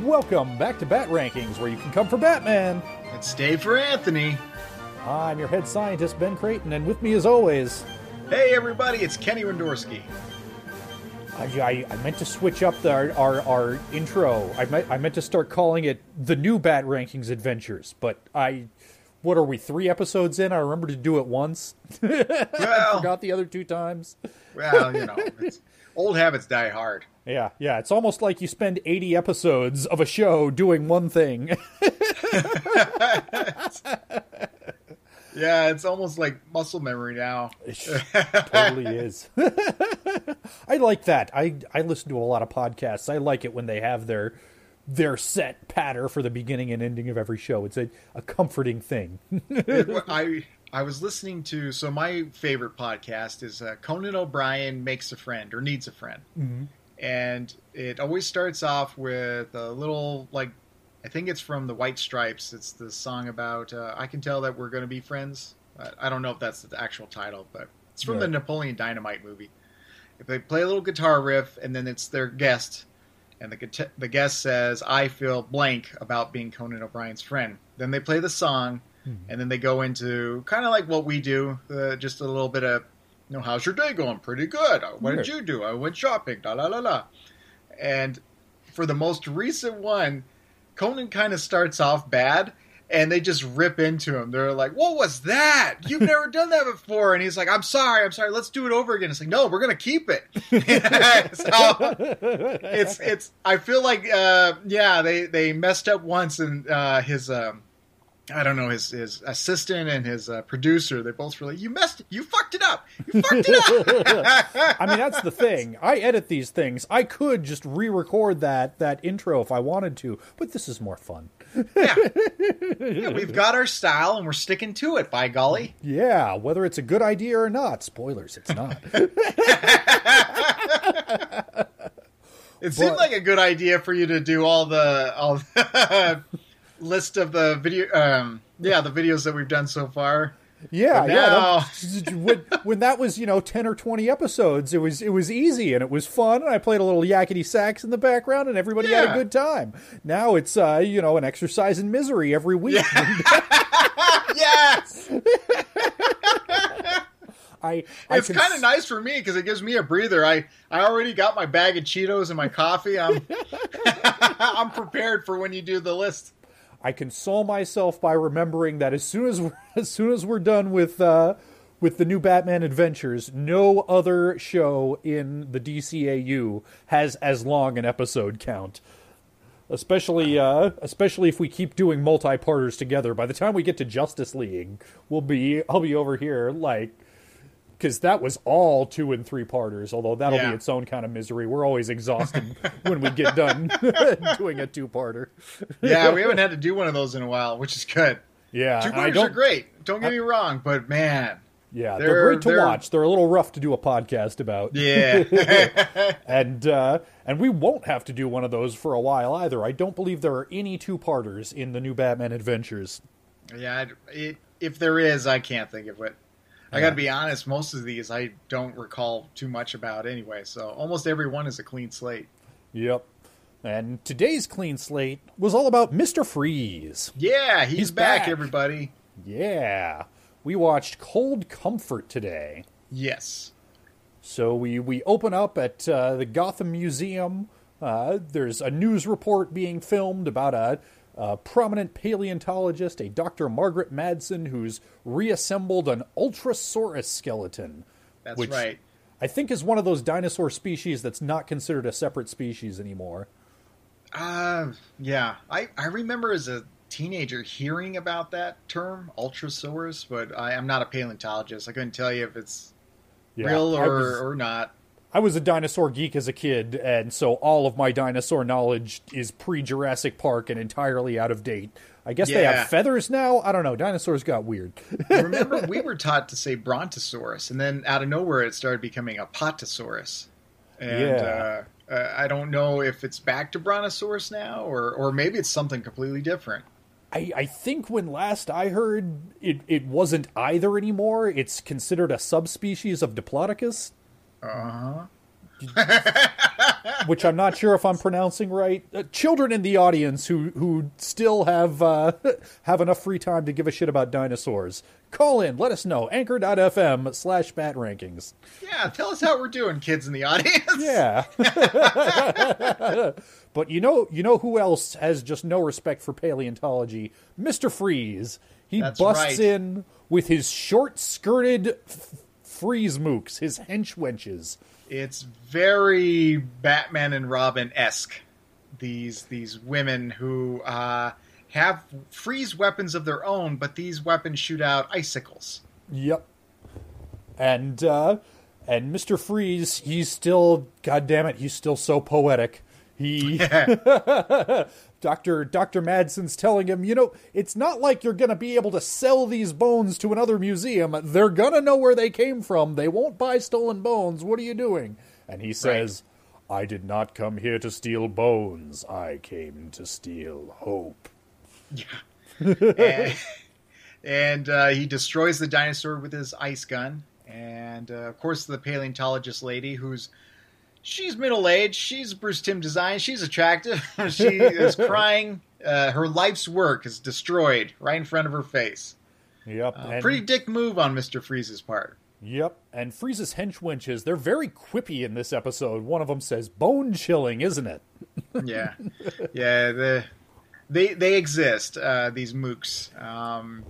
Welcome back to Bat Rankings, where you can come for Batman. And stay for Anthony. I'm your head scientist, Ben Creighton, and with me as always. Hey everybody, it's Kenny Wendorsky. I, I, I meant to switch up the, our, our, our intro. I meant, I meant to start calling it the new Bat Rankings Adventures, but I. What are we, three episodes in? I remember to do it once. Well, I forgot the other two times. well, you know, it's, old habits die hard. Yeah, yeah. It's almost like you spend 80 episodes of a show doing one thing. Yeah, it's almost like muscle memory now. It totally is. I like that. I I listen to a lot of podcasts. I like it when they have their their set patter for the beginning and ending of every show. It's a, a comforting thing. It- I I was listening to so my favorite podcast is uh, Conan O'Brien makes a friend or needs a friend, and it always starts off with a little like I think it's from the White Stripes. It's the song about uh, I can tell that we're going to be friends. I, I don't know if that's the actual title, but it's from the Napoleon Dynamite movie. If they play a little guitar riff and then it's their guest, and the the guest says, "I feel blank about being Conan O'Brien's friend." Then they play the song, and then they go into kind of like what we do, uh, just a little bit of, you know, how's your day going? Pretty good. Uh, What did you do? I went shopping. La la la la. And for the most recent one, Conan kind of starts off bad. And they just rip into him. They're like, "What was that? You've never done that before." And he's like, "I'm sorry, I'm sorry. Let's do it over again." It's like, "No, we're gonna keep it." so, it's it's I feel like uh yeah they they messed up once and uh his um I don't know his his assistant and his uh, producer they both were like you messed you fucked it up you fucked it up I mean, that's the thing. I edit these things. I could just re-record that that intro if I wanted to, but this is more fun. yeah. yeah we've got our style and we're sticking to it by golly Yeah, whether it's a good idea or not. Spoilers, it's not. it seemed But- like a good idea for you to do all the all the list of the video um yeah the videos that we've done so far Yeah, But yeah. when, when that was, you know, ten or twenty episodes, it was it was easy and it was fun, and I played a little yakety sax in the background, and everybody had a good time. Now it's, uh, you know, an exercise in misery every week. yes I, I it's can kind of nice for me because it gives me a breather. I, I already got my bag of Cheetos and my coffee. I'm I'm prepared for when you do the list. I console myself by remembering that as soon as we're, as soon as we're done with uh, with the new Batman Adventures, no other show in the DCAU has as long an episode count. Especially, uh, especially if we keep doing multi-parters together. By the time we get to Justice League, we'll be I'll be over here like because that was all two and three parters. Although that'll Yeah. be its own kind of misery. We're always exhausted when we get done doing a two-parter. Yeah, we haven't had to do one of those in a while, which is good. Yeah, Two parters are great. Don't get me wrong, but man, Yeah, they're, They're- great to they're- watch. They're a little rough to do a podcast about. yeah, And uh, and we won't have to do one of those for a while either. I don't believe there are any two parters in the new Batman Adventures. yeah. It, if there is, I can't think of it. I got to be honest. Most of these I don't recall too much about anyway. So almost every one is a clean slate. Yep. And today's clean slate was all about Mr. Freeze. Yeah, he's, He's back, back. everybody. Yeah. We watched Cold Comfort today. Yes. So we, we open up at uh, the Gotham Museum. Uh, there's a news report being filmed about a, a prominent paleontologist, a Dr. Margaret Madsen, who's reassembled an Ultrasaurus skeleton. That's which right. I think is one of those dinosaur species that's not considered a separate species anymore. Uh, yeah. I, I remember as a teenager hearing about that term, Ultrasaurus, but I, I'm not a paleontologist. I couldn't tell you if it's Yeah, real or, was- or not. I was a dinosaur geek as a kid, and so all of my dinosaur knowledge is pre Jurassic Park and entirely out of date. I guess they have feathers now. I don't know. Dinosaurs got weird. Remember, we were taught to say Brontosaurus, and then out of nowhere it started becoming Apatosaurus. And Yeah. uh, uh, I don't know if it's back to Brontosaurus now, or, or maybe it's something completely different. I, I think when last I heard, it, it wasn't either anymore. It's considered a subspecies of Diplodocus. Uh huh. which I'm not sure if I'm pronouncing right. Uh, children in the audience who who still have uh, have enough free time to give a shit about dinosaurs, call in. Let us know. Anchor.fm slash bat rankings. Yeah, tell us how we're doing, kids in the audience. Yeah. but you know, you know who else has just no respect for paleontology? Mister Freeze. He That's busts right. in with his short-skirted f- freeze mooks, his hench wenches. It's very Batman and Robin esque. These these women who uh, have freeze weapons of their own, but these weapons shoot out icicles. Yep. And uh and Mr. Freeze, he's still god damn it, he's still so poetic. He Dr. Dr. Madsen's telling him, you know, it's not like you're going to be able to sell these bones to another museum. They're going to know where they came from. They won't buy stolen bones. What are you doing? And he says, I did not come here to steal bones. I came to steal hope. and, and uh, he destroys the dinosaur with his ice gun. And uh, of course, the paleontologist lady, who's she's middle aged, she's Bruce Timm design, she's attractive. she is crying. Uh, her life's work is destroyed right in front of her face. Yep. Uh, pretty dick move on Mister Freeze's part. Yep, and Freeze's hench wenches, they're very quippy in this episode. One of them says, bone chilling, isn't it? yeah, yeah. The they they exist. Uh, these mooks. Um,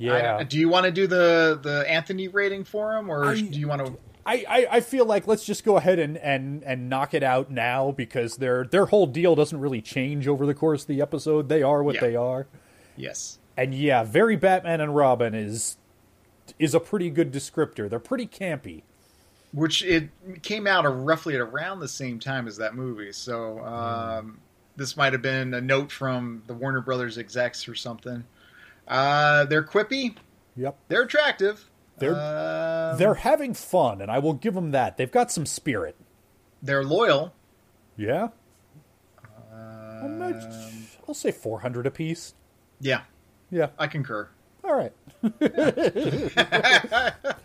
I- do you want to do the the Anthony rating for him, or I- do you want to? I, I, I feel like let's just go ahead and, and, and knock it out now because their their whole deal doesn't really change over the course of the episode. They are what Yeah. they are. Yes. And yeah, very Batman and Robin is is a pretty good descriptor. They're pretty campy. Which it came out roughly at around the same time as that movie, so um, this might have been a note from the Warner Brothers execs or something. Uh, they're quippy. Yep. They're attractive. They're- Um, They're having fun, and I will give them that. They've got some spirit. they're loyal. Yeah. I'm not- Um, I'll say 400 apiece. yeah, Yeah. I concur. All right.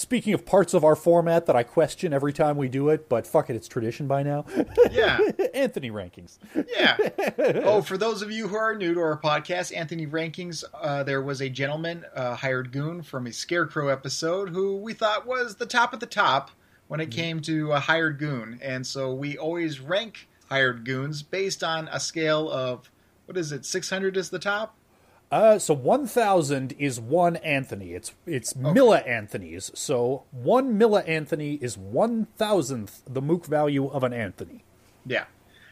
Speaking of parts of our format that I question every time we do it, but fuck it, it's tradition by now. Yeah. Anthony rankings. Yeah. Oh, for those of you who are new to our podcast, Anthony Rankings, uh, there was a gentleman, uh, hired goon from a Scarecrow episode, who we thought was the top of the top when it came to a hired goon, and so we always rank hired goons based on a scale of what is it? Six hundred is the top. Uh, so 1,000 is one Anthony. It's it's Milla Anthony's. So one Milla Anthony is 1,000th the mook value of an Anthony. Yeah.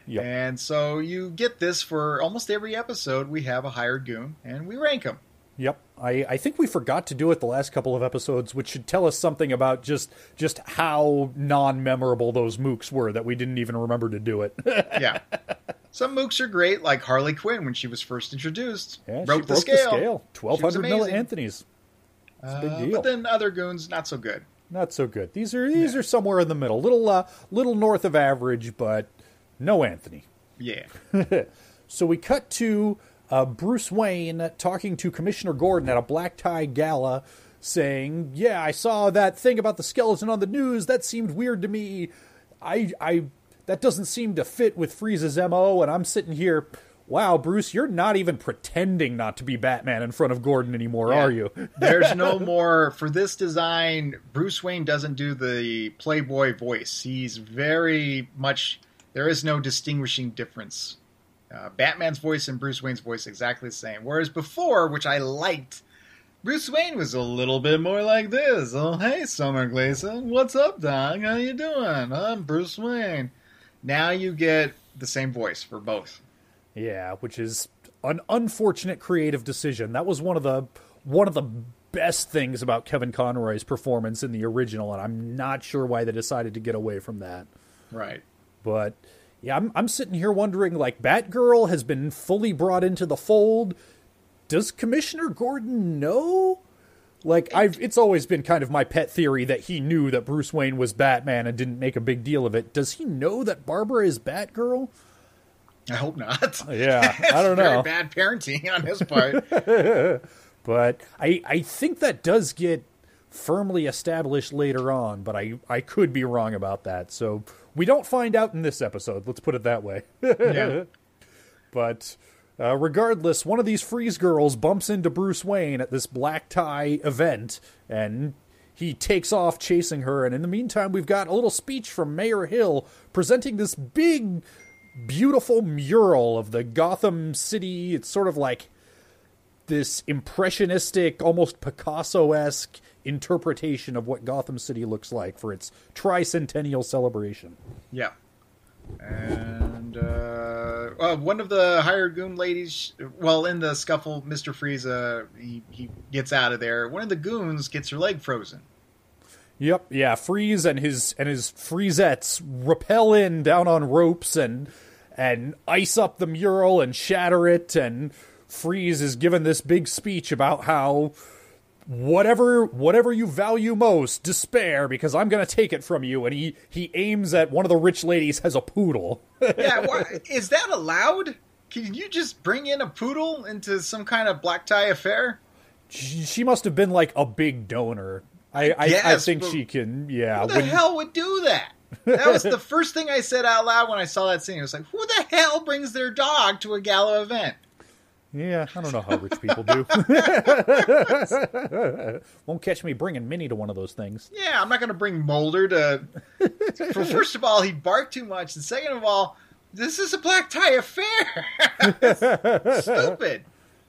Yep. And so you get this for almost every episode. We have a hired goon, and we rank them. Yep. I, I think we forgot to do it the last couple of episodes, which should tell us something about just just how non memorable those mooks were that we didn't even remember to do it. Yeah. Some mooks are great, like Harley Quinn when she was first introduced. Yeah, the broke scale. the scale. Twelve hundred Milla amazing. Anthony's. Big Uh, deal. But then other goons, not so good. Not so good. These are these are somewhere in the middle, little uh, little north of average, but no Anthony. Yeah. So we cut to uh, Bruce Wayne talking to Commissioner Gordon at a black tie gala, saying, "Yeah, I saw that thing about the skeleton on the news. That seemed weird to me. I, I, that doesn't seem to fit with Freeze's mo." And I'm sitting here, wow, Bruce, you're not even pretending not to be Batman in front of Gordon anymore, Yeah. are you? There's no more for this design. Bruce Wayne doesn't do the Playboy voice. He's very much. There is no distinguishing difference. Uh, Batman's voice and Bruce Wayne's voice exactly the same. Whereas before, which I liked, Bruce Wayne was a little bit more like this. Oh, hey, Summer Gleason, what's up, dog? How you doing? I'm Bruce Wayne. Now you get the same voice for both. Yeah, which is an unfortunate creative decision. That was one of the one of the best things about Kevin Conroy's performance in the original, and I'm not sure why they decided to get away from that. Right. But yeah, I'm I'm sitting here wondering like Batgirl has been fully brought into the fold. Does Commissioner Gordon know? Like I've it's always been kind of my pet theory that he knew that Bruce Wayne was Batman and didn't make a big deal of it. Does he know that Barbara is Batgirl? I hope not. Uh, yeah, I don't Very know. bad parenting on his part. But I I think that does get firmly established later on, but I I could be wrong about that. So we don't find out in this episode. Let's put it that way. Yeah. But uh, regardless, one of these freeze girls bumps into Bruce Wayne at this black tie event, and he takes off chasing her. And in the meantime, we've got a little speech from Mayor Hill presenting this big, beautiful mural of the Gotham City. It's sort of like this impressionistic, almost Picasso esque interpretation of what Gotham City looks like for its tricentennial celebration. Yeah. And uh, uh, one of the hired goon ladies, well, in the scuffle, Mister Freeze, uh, he he gets out of there. One of the goons gets her leg frozen. Yep, yeah, Freeze and his and his Freezettes rappel in down on ropes and and ice up the mural and shatter it and Freeze is given this big speech about how whatever whatever you value most, despair because I'm going to take it from you and he he aims at one of the rich ladies has a poodle. Yeah, why, is that allowed? Can you just bring in a poodle into some kind of black tie affair? she, she must have been like a big donor. I I, I think she can yeah, Who the when- hell would do that? That was the first thing I said out loud when I saw that scene. It was like, who the hell brings their dog to a gala event? Yeah, I don't know how rich people do. Won't catch me bringing Minnie to one of those things. Yeah, I'm not going to bring Mulder to. For first of all, he barked too much, and second of all, this is a black tie affair. Stupid.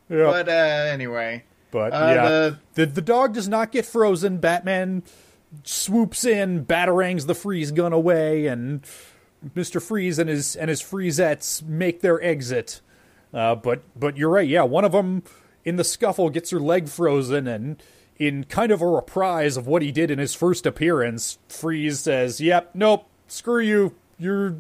Yeah. But uh, anyway, But Uh, yeah, the- the... the dog does not get frozen. Batman swoops in, batarangs the freeze gun away, and Mister Freeze and his and his Freezettes make their exit. Uh, but but you're right. Yeah, one of them in the scuffle gets her leg frozen, and in kind of a reprise of what he did in his first appearance, Freeze says, "Yep, nope, screw you. You're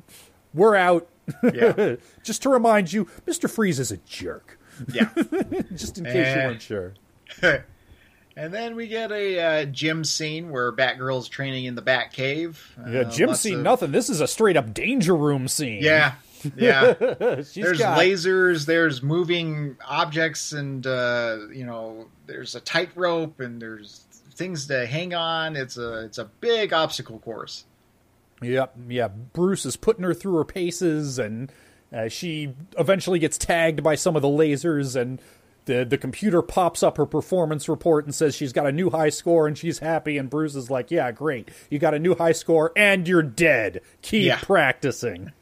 we're out." Yeah. Just to remind you, Mister Freeze is a jerk. yeah. Just in case you weren't sure. and then we get a uh, gym scene where Batgirl's training in the Bat Cave. Yeah, gym scene, of- nothing. This is a straight up danger room scene. Yeah, yeah. There's got, lasers, there's moving objects, and uh, you know, there's a tightrope, and there's things to hang on. It's a it's a big obstacle course. Yep, yeah. Bruce is putting her through her paces, and uh, she eventually gets tagged by some of the lasers, and the the computer pops up her performance report and says she's got a new high score, and she's happy. And Bruce is like, "Yeah, great. You got a new high score, and you're dead. Keep Yeah. practicing."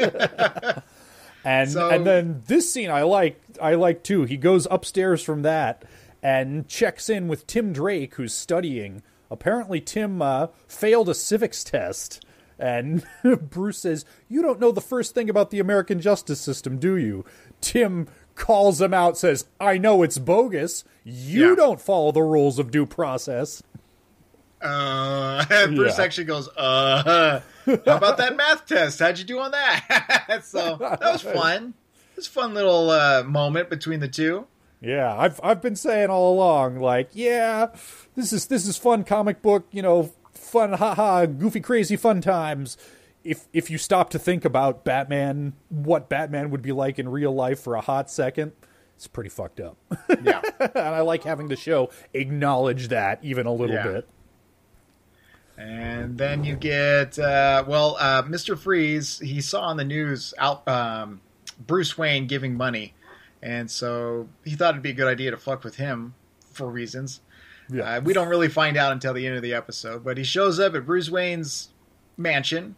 and So- and then this scene I like I like too. He goes upstairs from that and checks in with Tim Drake, who's studying. Apparently, Tim uh, failed a civics test, and Bruce says, "You don't know the first thing about the American justice system, do you?" Tim calls him out, says, "I know it's bogus. You Yeah. don't follow the rules of due process." Uh, Bruce Yeah. actually goes, "Uh, how about that math test? How'd you do on that?" so that was fun. It was a fun little uh, moment between the two. Yeah, I've I've been saying all along, like, yeah, this is this is fun comic book, you know, fun, haha, goofy, crazy, fun times. If if you stop to think about Batman, what Batman would be like in real life for a hot second, it's pretty fucked up. Yeah. and I like having the show acknowledge that even a little Yeah. bit. And then you get uh, well, uh, Mister Freeze. He saw on the news out um, Bruce Wayne giving money, and so he thought it'd be a good idea to fuck with him for reasons. Yeah. Uh, we don't really find out until the end of the episode, but he shows up at Bruce Wayne's mansion,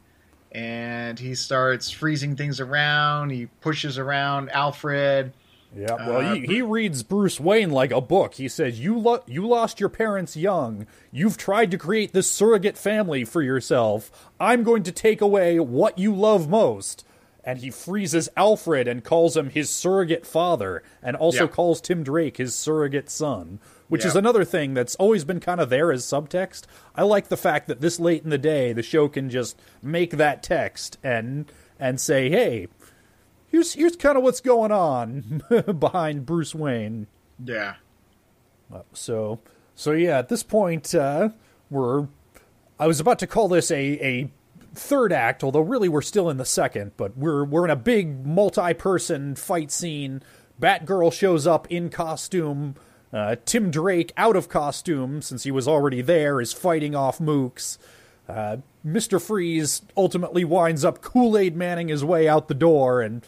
and he starts freezing things around. He pushes around Alfred. Yeah, well, Uh, he, he reads Bruce Wayne like a book. He says, "You lo- you lost your parents young. You've tried to create this surrogate family for yourself. I'm going to take away what you love most." And he freezes Alfred and calls him his surrogate father, and also Yeah. calls Tim Drake his surrogate son, which is another thing that's always been kind of there as subtext. I like the fact that this late in the day, the show can just make that text and and say, "Hey, here's here's kind of what's going on behind Bruce Wayne. Yeah, So so yeah, at this point, uh, we're I was about to call this a a third act, although really we're still in the second. But we're we're in a big multi-person fight scene. Batgirl shows up in costume. Uh, Tim Drake, out of costume since he was already there, is fighting off Mooks. Uh, Mr. Freeze ultimately winds up Kool Aid Manning his way out the door, and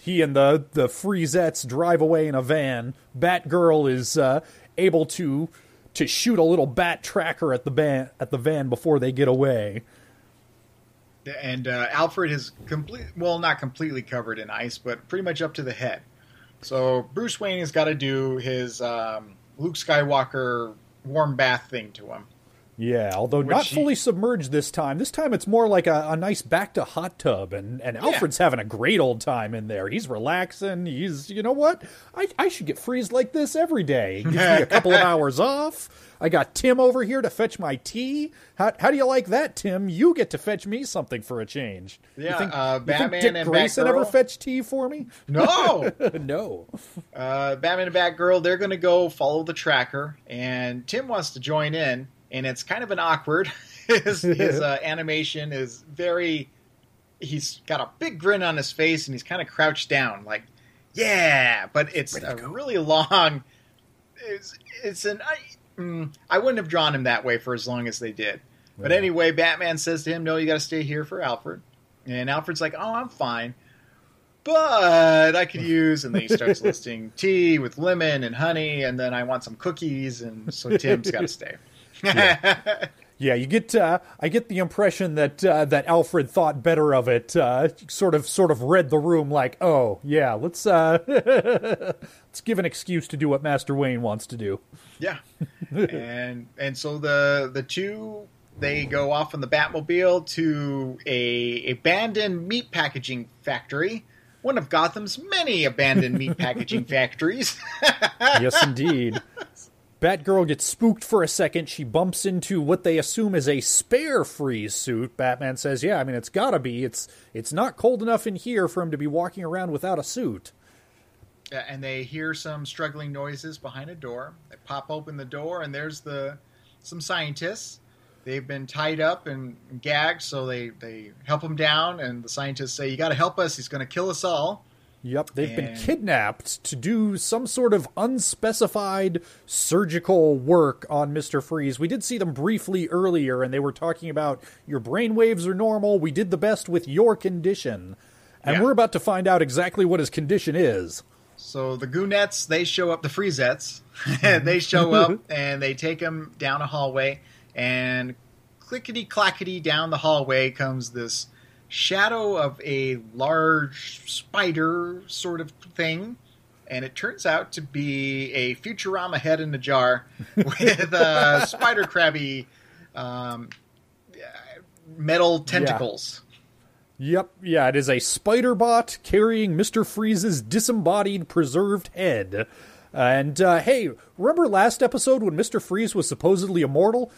he and the, the Freezettes drive away in a van. Batgirl is uh, able to to shoot a little bat tracker at the van at the van before they get away. And uh, Alfred is complete, well, not completely covered in ice, but pretty much up to the head. So Bruce Wayne has got to do his um, Luke Skywalker warm bath thing to him. Yeah, although Which not he- fully submerged this time. This time it's more like a, a nice back to hot tub, and, and Alfred's having a great old time in there. He's relaxing. He's, you know what? I, I should get freezed like this every day. It gives me a couple of hours off. I got Tim over here to fetch my tea. How, how do you like that, Tim? You get to fetch me something for a change. Yeah, you think, uh, you think Batman Dick and Grayson Batgirl? ever fetch tea for me? No! no. uh, Batman and Batgirl, they're going to go follow the tracker, and Tim wants to join in, and it's kind of an awkward. his his uh, animation is very. He's got a big grin on his face, and he's kind of crouched down, like, yeah, but it's a really long. It's, it's an. I, mm, I wouldn't have drawn him that way for as long as they did. But Yeah. anyway, Batman says to him, "No, you got to stay here for Alfred." And Alfred's like, "Oh, I'm fine." But I could use, and then he starts listing tea with lemon and honey, and then I want some cookies, and so Tim's got to stay. Yeah, Yeah, you get. Uh, I get the impression that uh, that Alfred thought better of it. Uh, sort of, sort of read the room like, oh yeah, let's uh, let's give an excuse to do what Master Wayne wants to do. yeah, and and so the the two they go off in the Batmobile to a abandoned meat packaging factory, one of Gotham's many abandoned meat packaging factories. yes, indeed. Batgirl gets spooked for a second. She bumps into what they assume is a spare freeze suit. Batman says, "Yeah, I mean it's gotta be. It's it's not cold enough in here for him to be walking around without a suit." And they hear some struggling noises behind a door. They pop open the door, and there's the some scientists. They've been tied up and gagged, so they they help him down. And the scientists say, "You got to help us. He's going to kill us all." Yep, they've been kidnapped to do some sort of unspecified surgical work on Mr. Freeze. We did see them briefly earlier, and they were talking about your brainwaves are normal. We did the best with your condition. And Yeah. we're about to find out exactly what his condition is. So the Goonettes they show up. The Freezettes mm-hmm. they show up and they take him down a hallway. And clickety clackety down the hallway comes this shadow of a large spider sort of thing. And it turns out to be a Futurama head in a jar with uh, spider crabby um, metal tentacles. Yep, yeah, it is a spider bot carrying Mr. Freeze's disembodied, preserved head. And uh, hey, remember last episode when Mr. Freeze was supposedly immortal?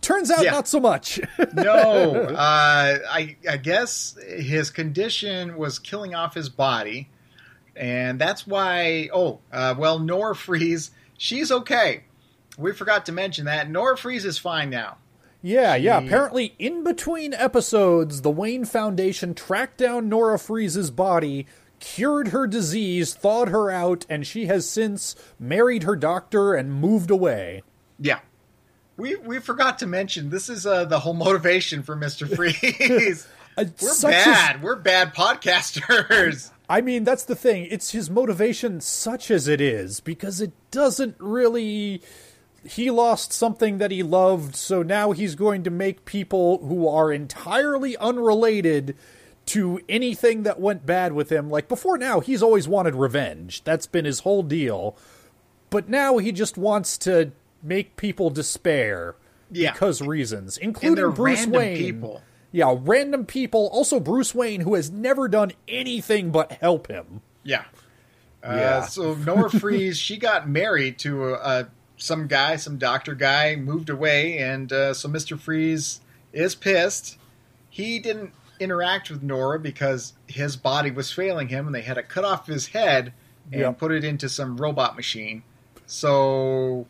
Turns out Yeah. not so much. no, uh, I, I guess his condition was killing off his body, and that's why. Oh, uh, well, Nora Freeze, she's okay. We forgot to mention that Nora Freeze is fine now. Yeah, yeah. She- Apparently, in between episodes, the Wayne Foundation tracked down Nora Freeze's body, cured her disease, thawed her out, and she has since married her doctor and moved away. Yeah. We, we forgot to mention this is uh, the whole motivation for Mister Freeze. Uh, We're as- bad. We're bad podcasters. I mean, that's the thing. It's his motivation, such as it is, because it doesn't really. He lost something that he loved, so now he's going to make people who are entirely unrelated to anything that went bad with him. Like before now, he's always wanted revenge. That's been his whole deal. But now he just wants to make people despair Yeah. because reasons, including they're Bruce random Wayne. people. Yeah, random people. Also, Bruce Wayne, who has never done anything but help him. Yeah. Uh, Yeah. So Nora Freeze, she got married to uh, some guy, some doctor guy, moved away, and uh, so Mister Freeze is pissed. He didn't interact with Nora because his body was failing him, and they had to cut off his head and Yep. put it into some robot machine. So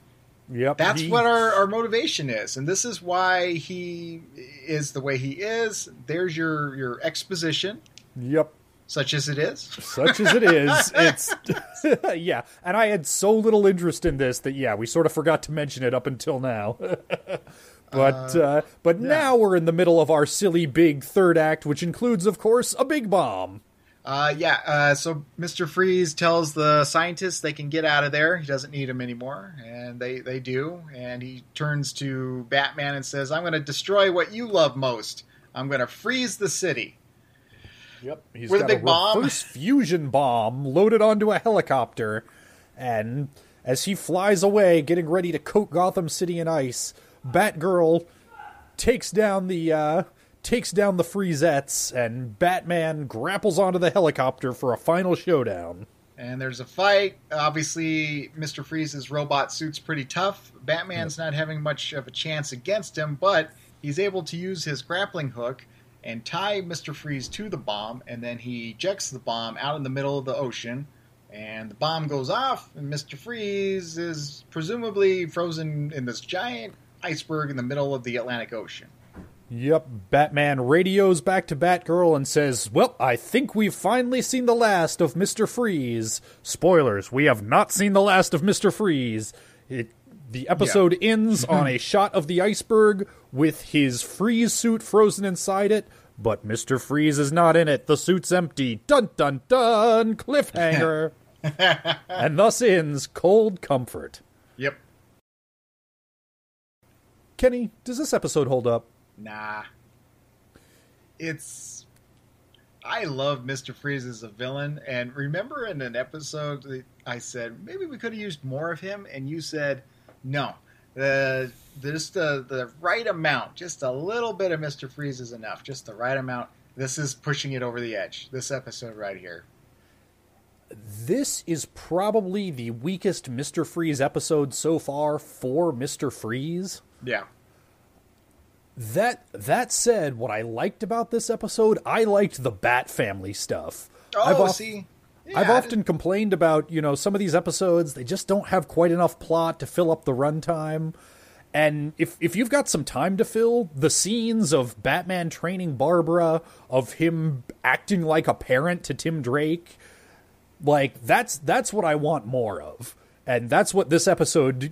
Yep. that's he- what our, our motivation is, and this is why he is the way he is. There's your your exposition, Yep. such as it is. Such as it is, it's yeah. And I had so little interest in this that yeah, we sort of forgot to mention it up until now. But uh, but now we're in the middle of our silly big third act, which includes, of course, a big bomb. Uh, yeah, uh, so Mr. Freeze tells the scientists they can get out of there. He doesn't need them anymore, and they, they do. And he turns to Batman and says, I'm going to destroy what you love most. I'm going to freeze the city. Yep, he's With a got big bomb. reverse fusion bomb loaded onto a helicopter, and as he flies away, getting ready to coat Gotham City in ice, Batgirl takes down the uh, takes down the Freezettes, and Batman grapples onto the helicopter for a final showdown. And there's a fight. Obviously, Mr. Freeze's robot suit's pretty tough. Batman's not having much of a chance against him, but he's able to use his grappling hook and tie Mr. Freeze to the bomb, and then he ejects the bomb out in the middle of the ocean. And the bomb goes off, and Mr. Freeze is presumably frozen in this giant iceberg in the middle of the Atlantic Ocean. Yep, Batman radios back to Batgirl and says, Well, I think we've finally seen the last of Mr. Freeze. Spoilers, we have not seen the last of Mr. Freeze. It, the episode ends on a shot of the iceberg with his freeze suit frozen inside it, but Mr. Freeze is not in it. The suit's empty. Dun dun dun! Cliffhanger! and thus ends Cold Comfort. Yep. Kenny, does this episode hold up? Nah. It's. I love Mr. Freeze as a villain, and remember in an episode I said maybe we could have used more of him, and you said no. The just the the right amount, just a little bit of Mr. Freeze is enough, just the right amount. This is pushing it over the edge. This episode right here. This is probably the weakest Mr. Freeze episode so far for Mr. Freeze. Yeah. That that said, what I liked about this episode, I liked the Bat family stuff. Oh, I've see. I've often complained about, you know, some of these episodes, they just don't have quite enough plot to fill up the runtime. And if if you've got some time to fill, the scenes of Batman training Barbara, of him acting like a parent to Tim Drake, like that's that's what I want more of. And that's what this episode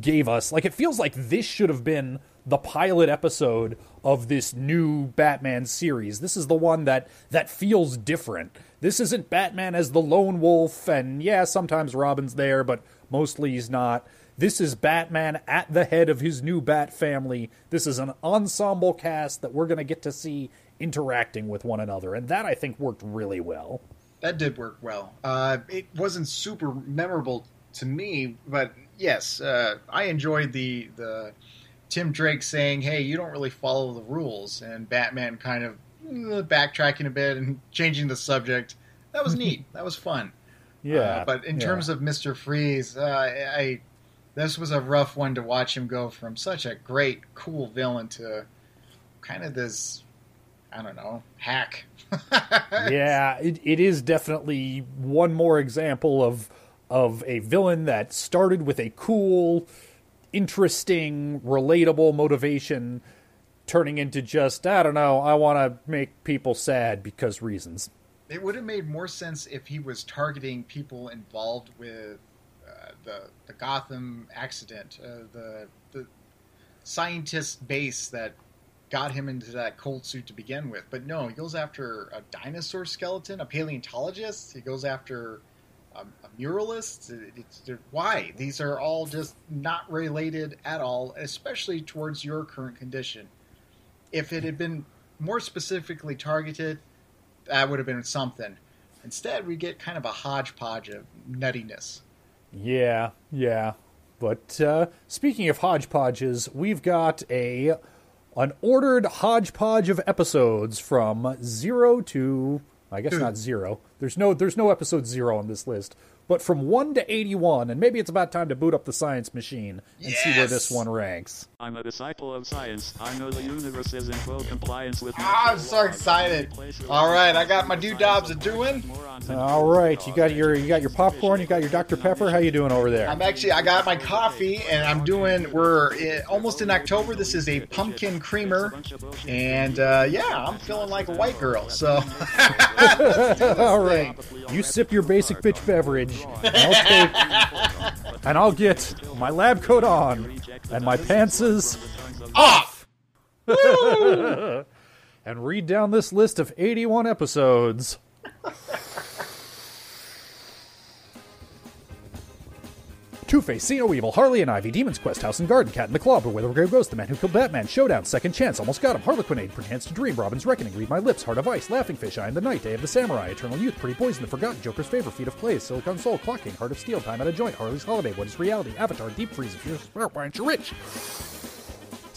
gave us. Like it feels like this should have been the pilot episode of this new Batman series. This is the one that that feels different. This isn't Batman as the lone wolf and yeah, sometimes Robin's there, but mostly he's not. This is Batman at the head of his new Bat family. This is an ensemble cast that we're going to get to see interacting with one another, and that I think worked really well. That did work well. Uh, it wasn't super memorable to me, but yes, uh, I enjoyed the the Tim Drake saying, "Hey, you don't really follow the rules," and Batman kind of uh, backtracking a bit and changing the subject. That was neat. that was fun. Yeah, Uh, but in yeah. terms of Mister Freeze, uh, I, I this was a rough one to watch him go from such a great, cool villain to kind of this, I don't know, hack. yeah, it, it is definitely one more example of of a villain that started with a cool, interesting, relatable motivation, turning into just I don't know. I want to make people sad because reasons. It would have made more sense if he was targeting people involved with uh, the the Gotham accident, uh, the the scientist base that got him into that cold suit to begin with. But no, he goes after a dinosaur skeleton, a paleontologist. He goes after a, a muralist. It- It's, why? These are all just not related at all, especially towards your current condition. If it had been more specifically targeted, that would have been something. Instead, we get kind of a hodgepodge of nuttiness. Yeah, yeah. But uh, speaking of hodgepodges, we've got a an ordered hodgepodge of episodes from zero to I guess not zero. There's no there's no episode zero on this list. But from one to eighty one, and maybe it's about time to boot up the science machine and see where this one ranks. I'm a disciple of science. I know the universe is in full compliance with. Ah, I'm so excited. All right, I got my in doo science a doing. All right, you got your you got your popcorn, you got your Dr Pepper. How you doing over there? I'm actually I got my coffee and I'm doing. We're i almost in October. This is a pumpkin creamer, and uh, yeah, I'm feeling like a white girl. So All right, you sip your basic bitch beverage, and I'll, take, and I'll get my lab coat on and my pantses, of Off! and read down this list of 81 episodes. Two Face, See No Evil, Harley and Ivy, Demon's Quest, House and Garden, Cat in the Claw, Beware the Grave Ghost, The Man Who Killed Batman, Showdown, Second Chance, Almost Got Him, Harlequinade, Perchance to Dream, Robin's Reckoning, Read My Lips, Heart of Ice, Laughing Fish, I Am the Night, Day of the Samurai, Eternal Youth, Pretty Poison, The Forgotten, Joker's Favor, Feet of Clay, Silicon Soul, Clock King, Heart of Steel, Time at a Joint, Harley's Holiday, What is Reality, Avatar, Deep Freeze, You Rich?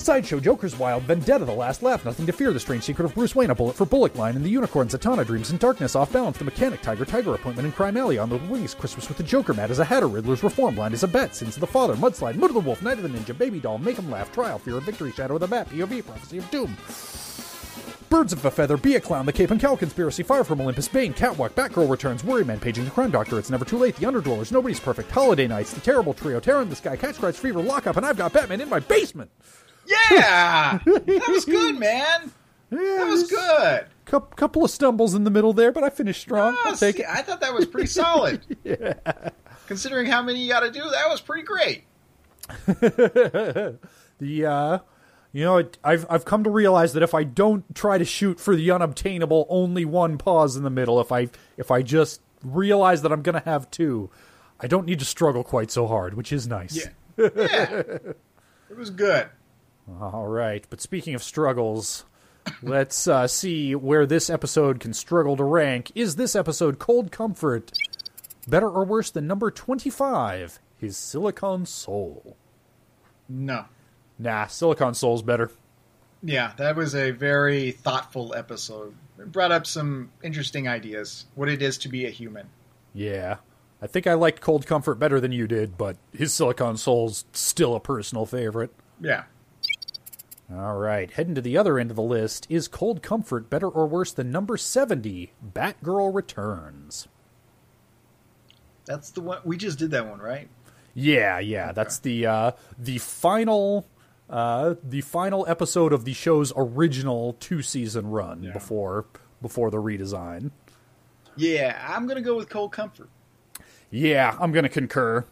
Sideshow, Joker's Wild, Vendetta, The Last Laugh, Nothing to Fear, The Strange Secret of Bruce Wayne, A Bullet for Bullock Line, and the Unicorn, Zatanna, Dreams in Darkness, Off Balance, The Mechanic, Tiger, Tiger, Appointment in Crime Alley, On the Wings, Christmas with the Joker, Mad as a Hatter, Riddler's Reform, Blind as a Bat, Sins of the Father, Mudslide, Mood of the Wolf, Night of the Ninja, Baby Doll, Make 'em Laugh, Trial, Fear of Victory, Shadow of the Bat, POV, Prophecy of Doom. Birds of a Feather, Be a Clown, The Cape and Cowl Conspiracy, Fire from Olympus, Bane, Catwalk, Batgirl Returns, Worryman, Paging the Crime Doctor, It's Never Too Late, The Underdwellers, Nobody's Perfect, Holiday Knights, The Terrible Trio, Terror in the Sky, Catch Cries, Fever, Lockup, and I've Got Batman in My Basement! Yeah! that was good, man. That was good. Cou- couple of stumbles in the middle there, but I finished strong. I'll take see, it. I thought that was pretty solid. yeah. Considering how many you got to do, that was pretty great. The uh, you know, it, I've I've come to realize that if I don't try to shoot for the unobtainable, only one pause in the middle. If I if I just realize that I'm gonna have two, I don't need to struggle quite so hard, which is nice. Yeah. Yeah. it was good. All right, but speaking of struggles, let's uh, see where this episode can struggle to rank. Is this episode Cold Comfort better or worse than number twenty-five, His Silicon Soul? No. Nah, Silicon Soul's better. Yeah, that was a very thoughtful episode. It brought up some interesting ideas. What it is to be a human. Yeah. I think I liked Cold Comfort better than you did, but his Silicon Soul's still a personal favorite. Yeah. All right, heading to the other end of the list. Is Cold Comfort better or worse than number 70, Batgirl Returns? That's the one. We just did that one, right? Yeah, yeah, that's the uh the final uh the final episode of the show's original two-season run Yeah. before before the redesign. Yeah, I'm going to go with Cold Comfort. Yeah, I'm going to concur.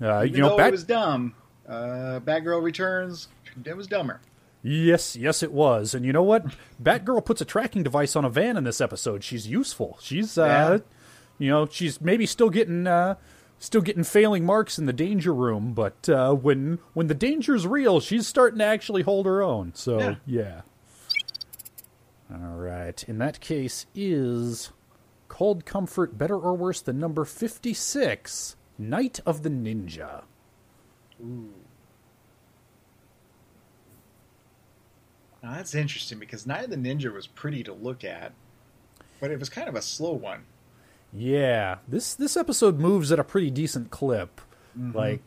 Uh, you know, Bat- it was dumb, uh, Batgirl Returns, it was dumber. Yes, yes, it was. And you know what? Batgirl puts a tracking device on a van in this episode. She's useful. She's, uh, Yeah. you know, she's maybe still getting, uh, still getting failing marks in the danger room, but uh, when when the danger's real, she's starting to actually hold her own. So Yeah. yeah. All right. In that case, is Cold Comfort better or worse than number fifty-six, Night of the Ninja? Now that's interesting because Night of the Ninja was pretty to look at, but it was kind of a slow one. Yeah, this this episode moves at a pretty decent clip. Mm-hmm. Like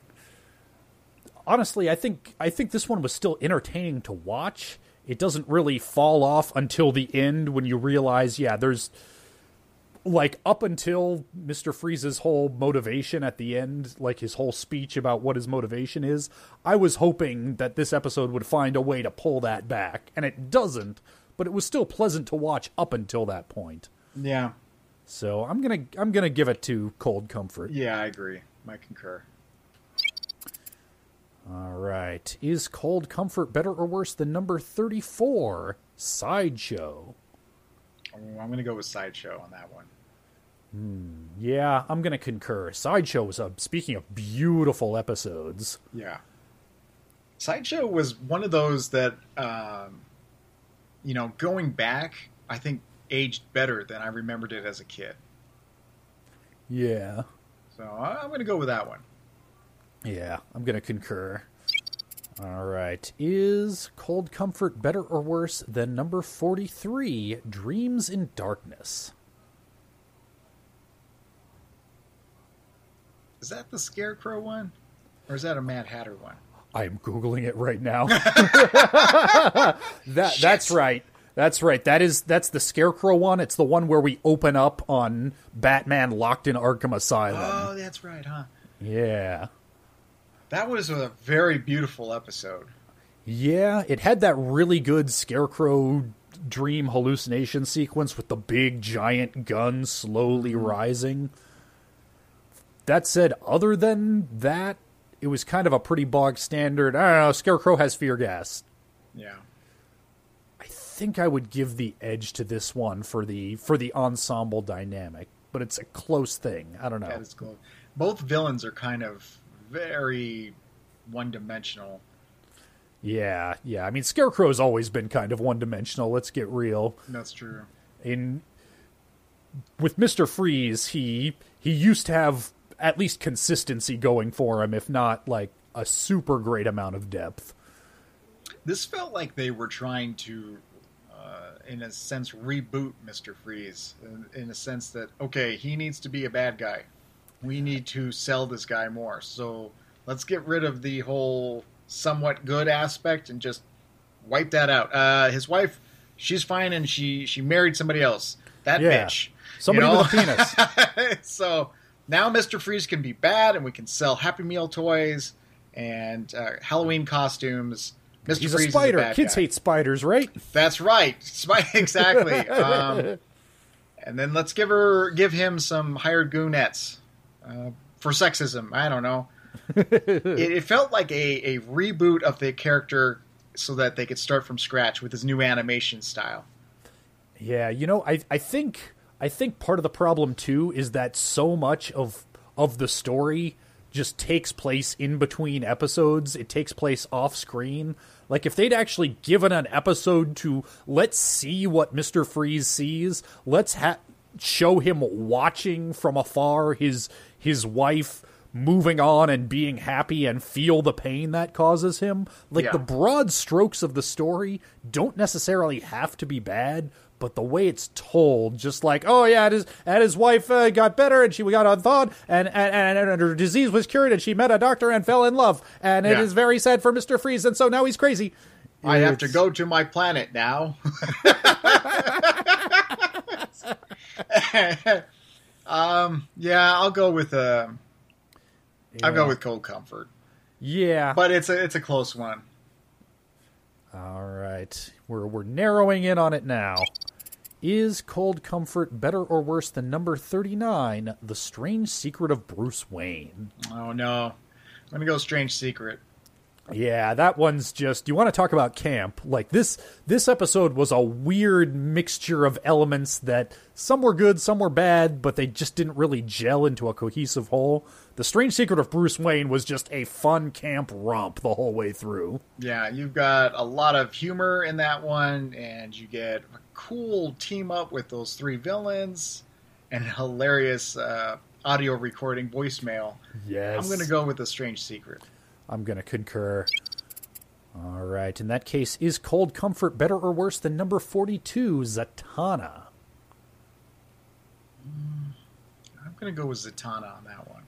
honestly, I think I think this one was still entertaining to watch. It doesn't really fall off until the end when you realize, yeah, there's like up until Mr. Freeze's whole motivation at the end, like his whole speech about what his motivation is, I was hoping that this episode would find a way to pull that back, and it doesn't, but it was still pleasant to watch up until that point. Yeah, So I'm gonna I'm gonna give it to Cold Comfort. yeah, I agree. I concur. All right, is Cold Comfort better or worse than number thirty four, Sideshow? Oh, I'm going to go with Sideshow on that one. Yeah, I'm gonna concur. Sideshow was a speaking of beautiful episodes. Yeah. Sideshow was one of those that, um, you know, going back, I think aged better than I remembered it as a kid. Yeah, So I'm going to go with that one. yeah, I'm gonna concur. All right, is Cold Comfort better or worse than number forty three, Dreams in Darkness? Is that the Scarecrow one? Or is that a Mad Hatter one? I'm googling it right now. that that's right. That's right. That is that's the Scarecrow one. It's the one where we open up on Batman locked in Arkham Asylum. Oh, that's right, huh? yeah. That was a very beautiful episode. Yeah, it had that really good Scarecrow dream hallucination sequence with the big giant gun slowly mm-hmm. rising. That said, other than that, it was kind of a pretty bog standard. I don't know. Scarecrow has fear gas. Yeah. I think I would give the edge to this one for the for the ensemble dynamic, but it's a close thing. I don't know. That is cool. Both villains are kind of very one dimensional. Yeah, yeah. I mean, Scarecrow's always been kind of one dimensional. Let's get real. That's true. In with Mister Freeze, he he used to have at least consistency going for him, if not like a super great amount of depth. This felt like they were trying to, uh, in a sense, reboot Mister Freeze. In, in a sense that okay, he needs to be a bad guy. We need to sell this guy more. So let's get rid of the whole somewhat good aspect and just wipe that out. Uh, his wife, she's fine, and she she married somebody else. That Yeah. bitch. Somebody You know? with a penis. so now Mr. Freeze can be bad, and we can sell Happy Meal toys and uh, Halloween costumes. Mr. He's Freeze a spider. Is a bad Kids guy. hate spiders, right? That's right. Spy- exactly. um, and then let's give her give him some hired goonettes uh, for sexism. I don't know. it, it felt like a, a reboot of the character so that they could start from scratch with his new animation style. Yeah, you know, I I think I think part of the problem too is that so much of of the story just takes place in between episodes. It takes place off screen. Like if they'd actually given an episode to let's see what Mr. Freeze sees, let's ha- show him watching from afar his his wife moving on and being happy and feel the pain that causes him. Like Yeah. the broad strokes of the story don't necessarily have to be bad, but the way it's told, just like, oh yeah, and his, and his wife uh, got better and she got unthawed and, and, and, and her disease was cured and she met a doctor and fell in love. And it Yeah. is very sad for Mr. Freeze and so now he's crazy. I have to go to my planet now. um, yeah, I'll go with uh, I'll go with Cold Comfort, Yeah. but it's a it's a close one. All right. We're we're narrowing in on it now. Is Cold Comfort better or worse than number 39, The Strange Secret of Bruce Wayne? Oh no, I'm gonna go Strange Secret. Yeah, that one's just you want to talk about camp. Like this this episode was a weird mixture of elements that some were good, some were bad, but they just didn't really gel into a cohesive whole. The Strange Secret of Bruce Wayne was just a fun camp romp the whole way through. Yeah, you've got a lot of humor in that one, and you get a cool team up with those three villains, and hilarious uh, audio recording voicemail. Yes. I'm gonna go with the Strange Secret. I'm going to concur. All right. In that case, is Cold Comfort better or worse than number 42, Zatanna? I'm gonna go with Zatanna on that one.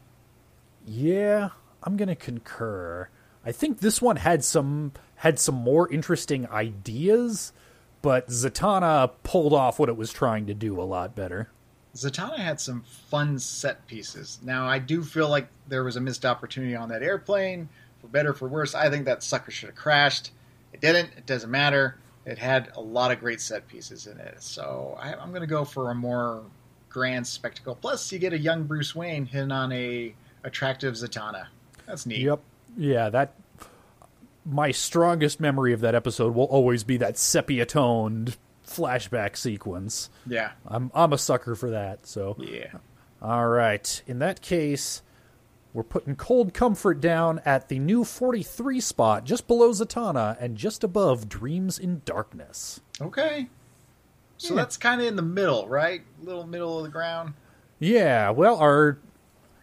Yeah, I'm going to concur. I think this one had some had some more interesting ideas, but Zatanna pulled off what it was trying to do a lot better. Zatanna had some fun set pieces. Now, I do feel like there was a missed opportunity on that airplane. For better or for worse, I think that sucker should have crashed. It didn't. It doesn't matter. It had a lot of great set pieces in it. So I, I'm going to go for a more grand spectacle. Plus, you get a young Bruce Wayne hitting on a attractive Zatanna. That's neat. Yep. Yeah, that my strongest memory of that episode will always be that sepia toned flashback sequence. Yeah. I'm I'm a sucker for that, so Yeah. All right. In that case, we're putting Cold Comfort down at the new 43 spot, just below Zatanna and just above Dreams in Darkness. Okay. So Yeah. that's kind of in the middle, right? Little middle of the ground. Yeah, well, our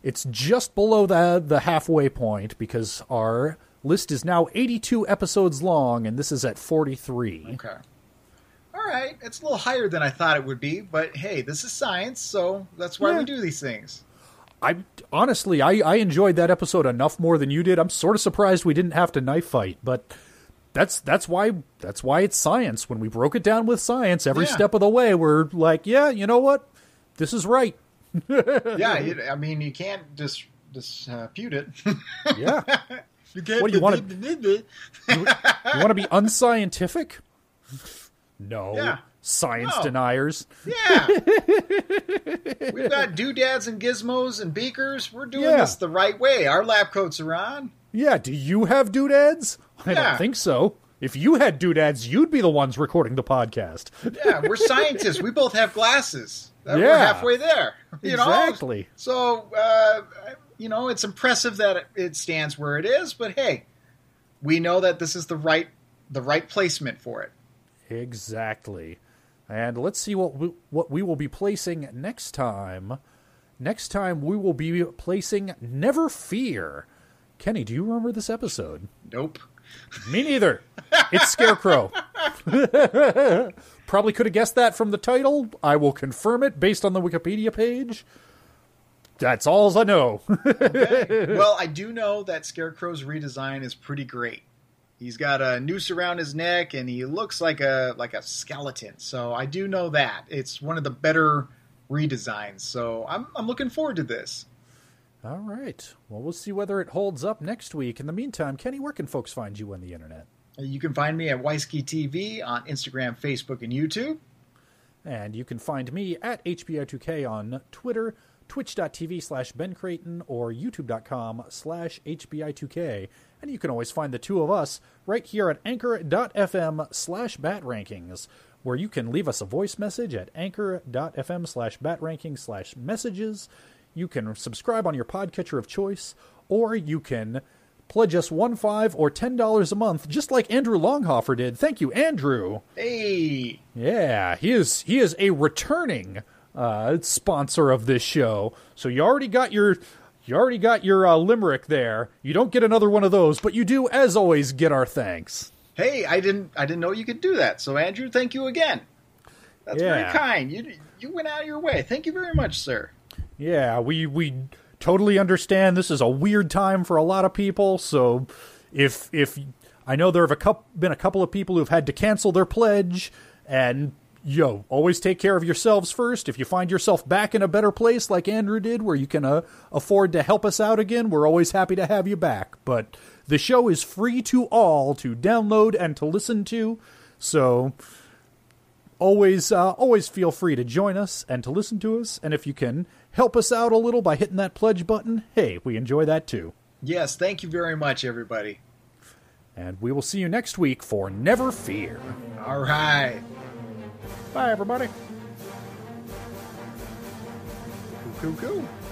it's just below the the halfway point because our list is now 82 episodes long and this is at 43. Okay. All right. It's a little higher than I thought it would be, but hey, this is science, so that's why Yeah. we do these things. I honestly, I I enjoyed that episode enough more than you did. I'm sort of surprised we didn't have to knife fight, but that's that's why that's why it's science. When we broke it down with science, every Yeah. step of the way, we're like, yeah, you know what, this is right. yeah, you, I mean, you can't dis, dispute uh, it. Yeah, you can't. What do you wanna- wanna? you want to be unscientific? No, Yeah. Science No. deniers. Yeah. We've got doodads and gizmos and beakers. We're doing Yeah. this the right way. Our lab coats are on. Yeah, do you have doodads? I Yeah. don't think so. If you had doodads, you'd be the ones recording the podcast. Yeah, we're scientists. we both have glasses. Uh, We're halfway there. You know? Exactly. So, uh, you know, it's impressive that it- it stands where it is, but hey, we know that this is the right the right placement for it. Exactly. And let's see what we, what we will be placing next time. Next time we will be placing Never Fear. Kenny, do you remember this episode? Nope. Me neither. It's Scarecrow. Probably could have guessed that from the title. I will confirm it based on the Wikipedia page. That's all I know. well, I do know that Scarecrow's redesign is pretty great. He's got a noose around his neck and he looks like a like a skeleton. So I do know that. It's one of the better redesigns. So I'm I'm looking forward to this. all right. Well, we'll see whether it holds up next week. In the meantime, Kenny, where can folks find you on the internet? You can find me at Weisky TV on Instagram, Facebook, and YouTube. And you can find me at HBI2K on Twitter, twitch.tv slash Ben Creighton, or youtube.com slash HBI2K. And you can always find the two of us right here at anchor.fm slash batrankings, where you can leave us a voice message at anchor.fm slash batrankings slash messages. You can subscribe on your podcatcher of choice, or you can pledge us one five or ten dollars a month, just like Andrew Longhofer did. Thank you, Andrew. Hey, Yeah, he is he is a returning uh, sponsor of this show. So you already got your you already got your uh, limerick there. You don't get another one of those, but you do, as always, get our thanks. hey! I didn't I didn't know you could do that. So Andrew, thank you again. That's Yeah. very kind. You you went out of your way. Thank you very much, sir. Yeah, we we totally understand this is a weird time for a lot of people. So if if I know there have a coup been a couple of people who've had to cancel their pledge, and yo, always take care of yourselves first. If you find yourself back in a better place like Andrew did, where you can uh, afford to help us out again, we're always happy to have you back. But the show is free to all to download and to listen to, so always uh, always feel free to join us and to listen to us and if you can help us out a little by hitting that pledge button hey we enjoy that too Yes, thank you very much, everybody. and we will see you next week for never fear All right. Bye everybody cool.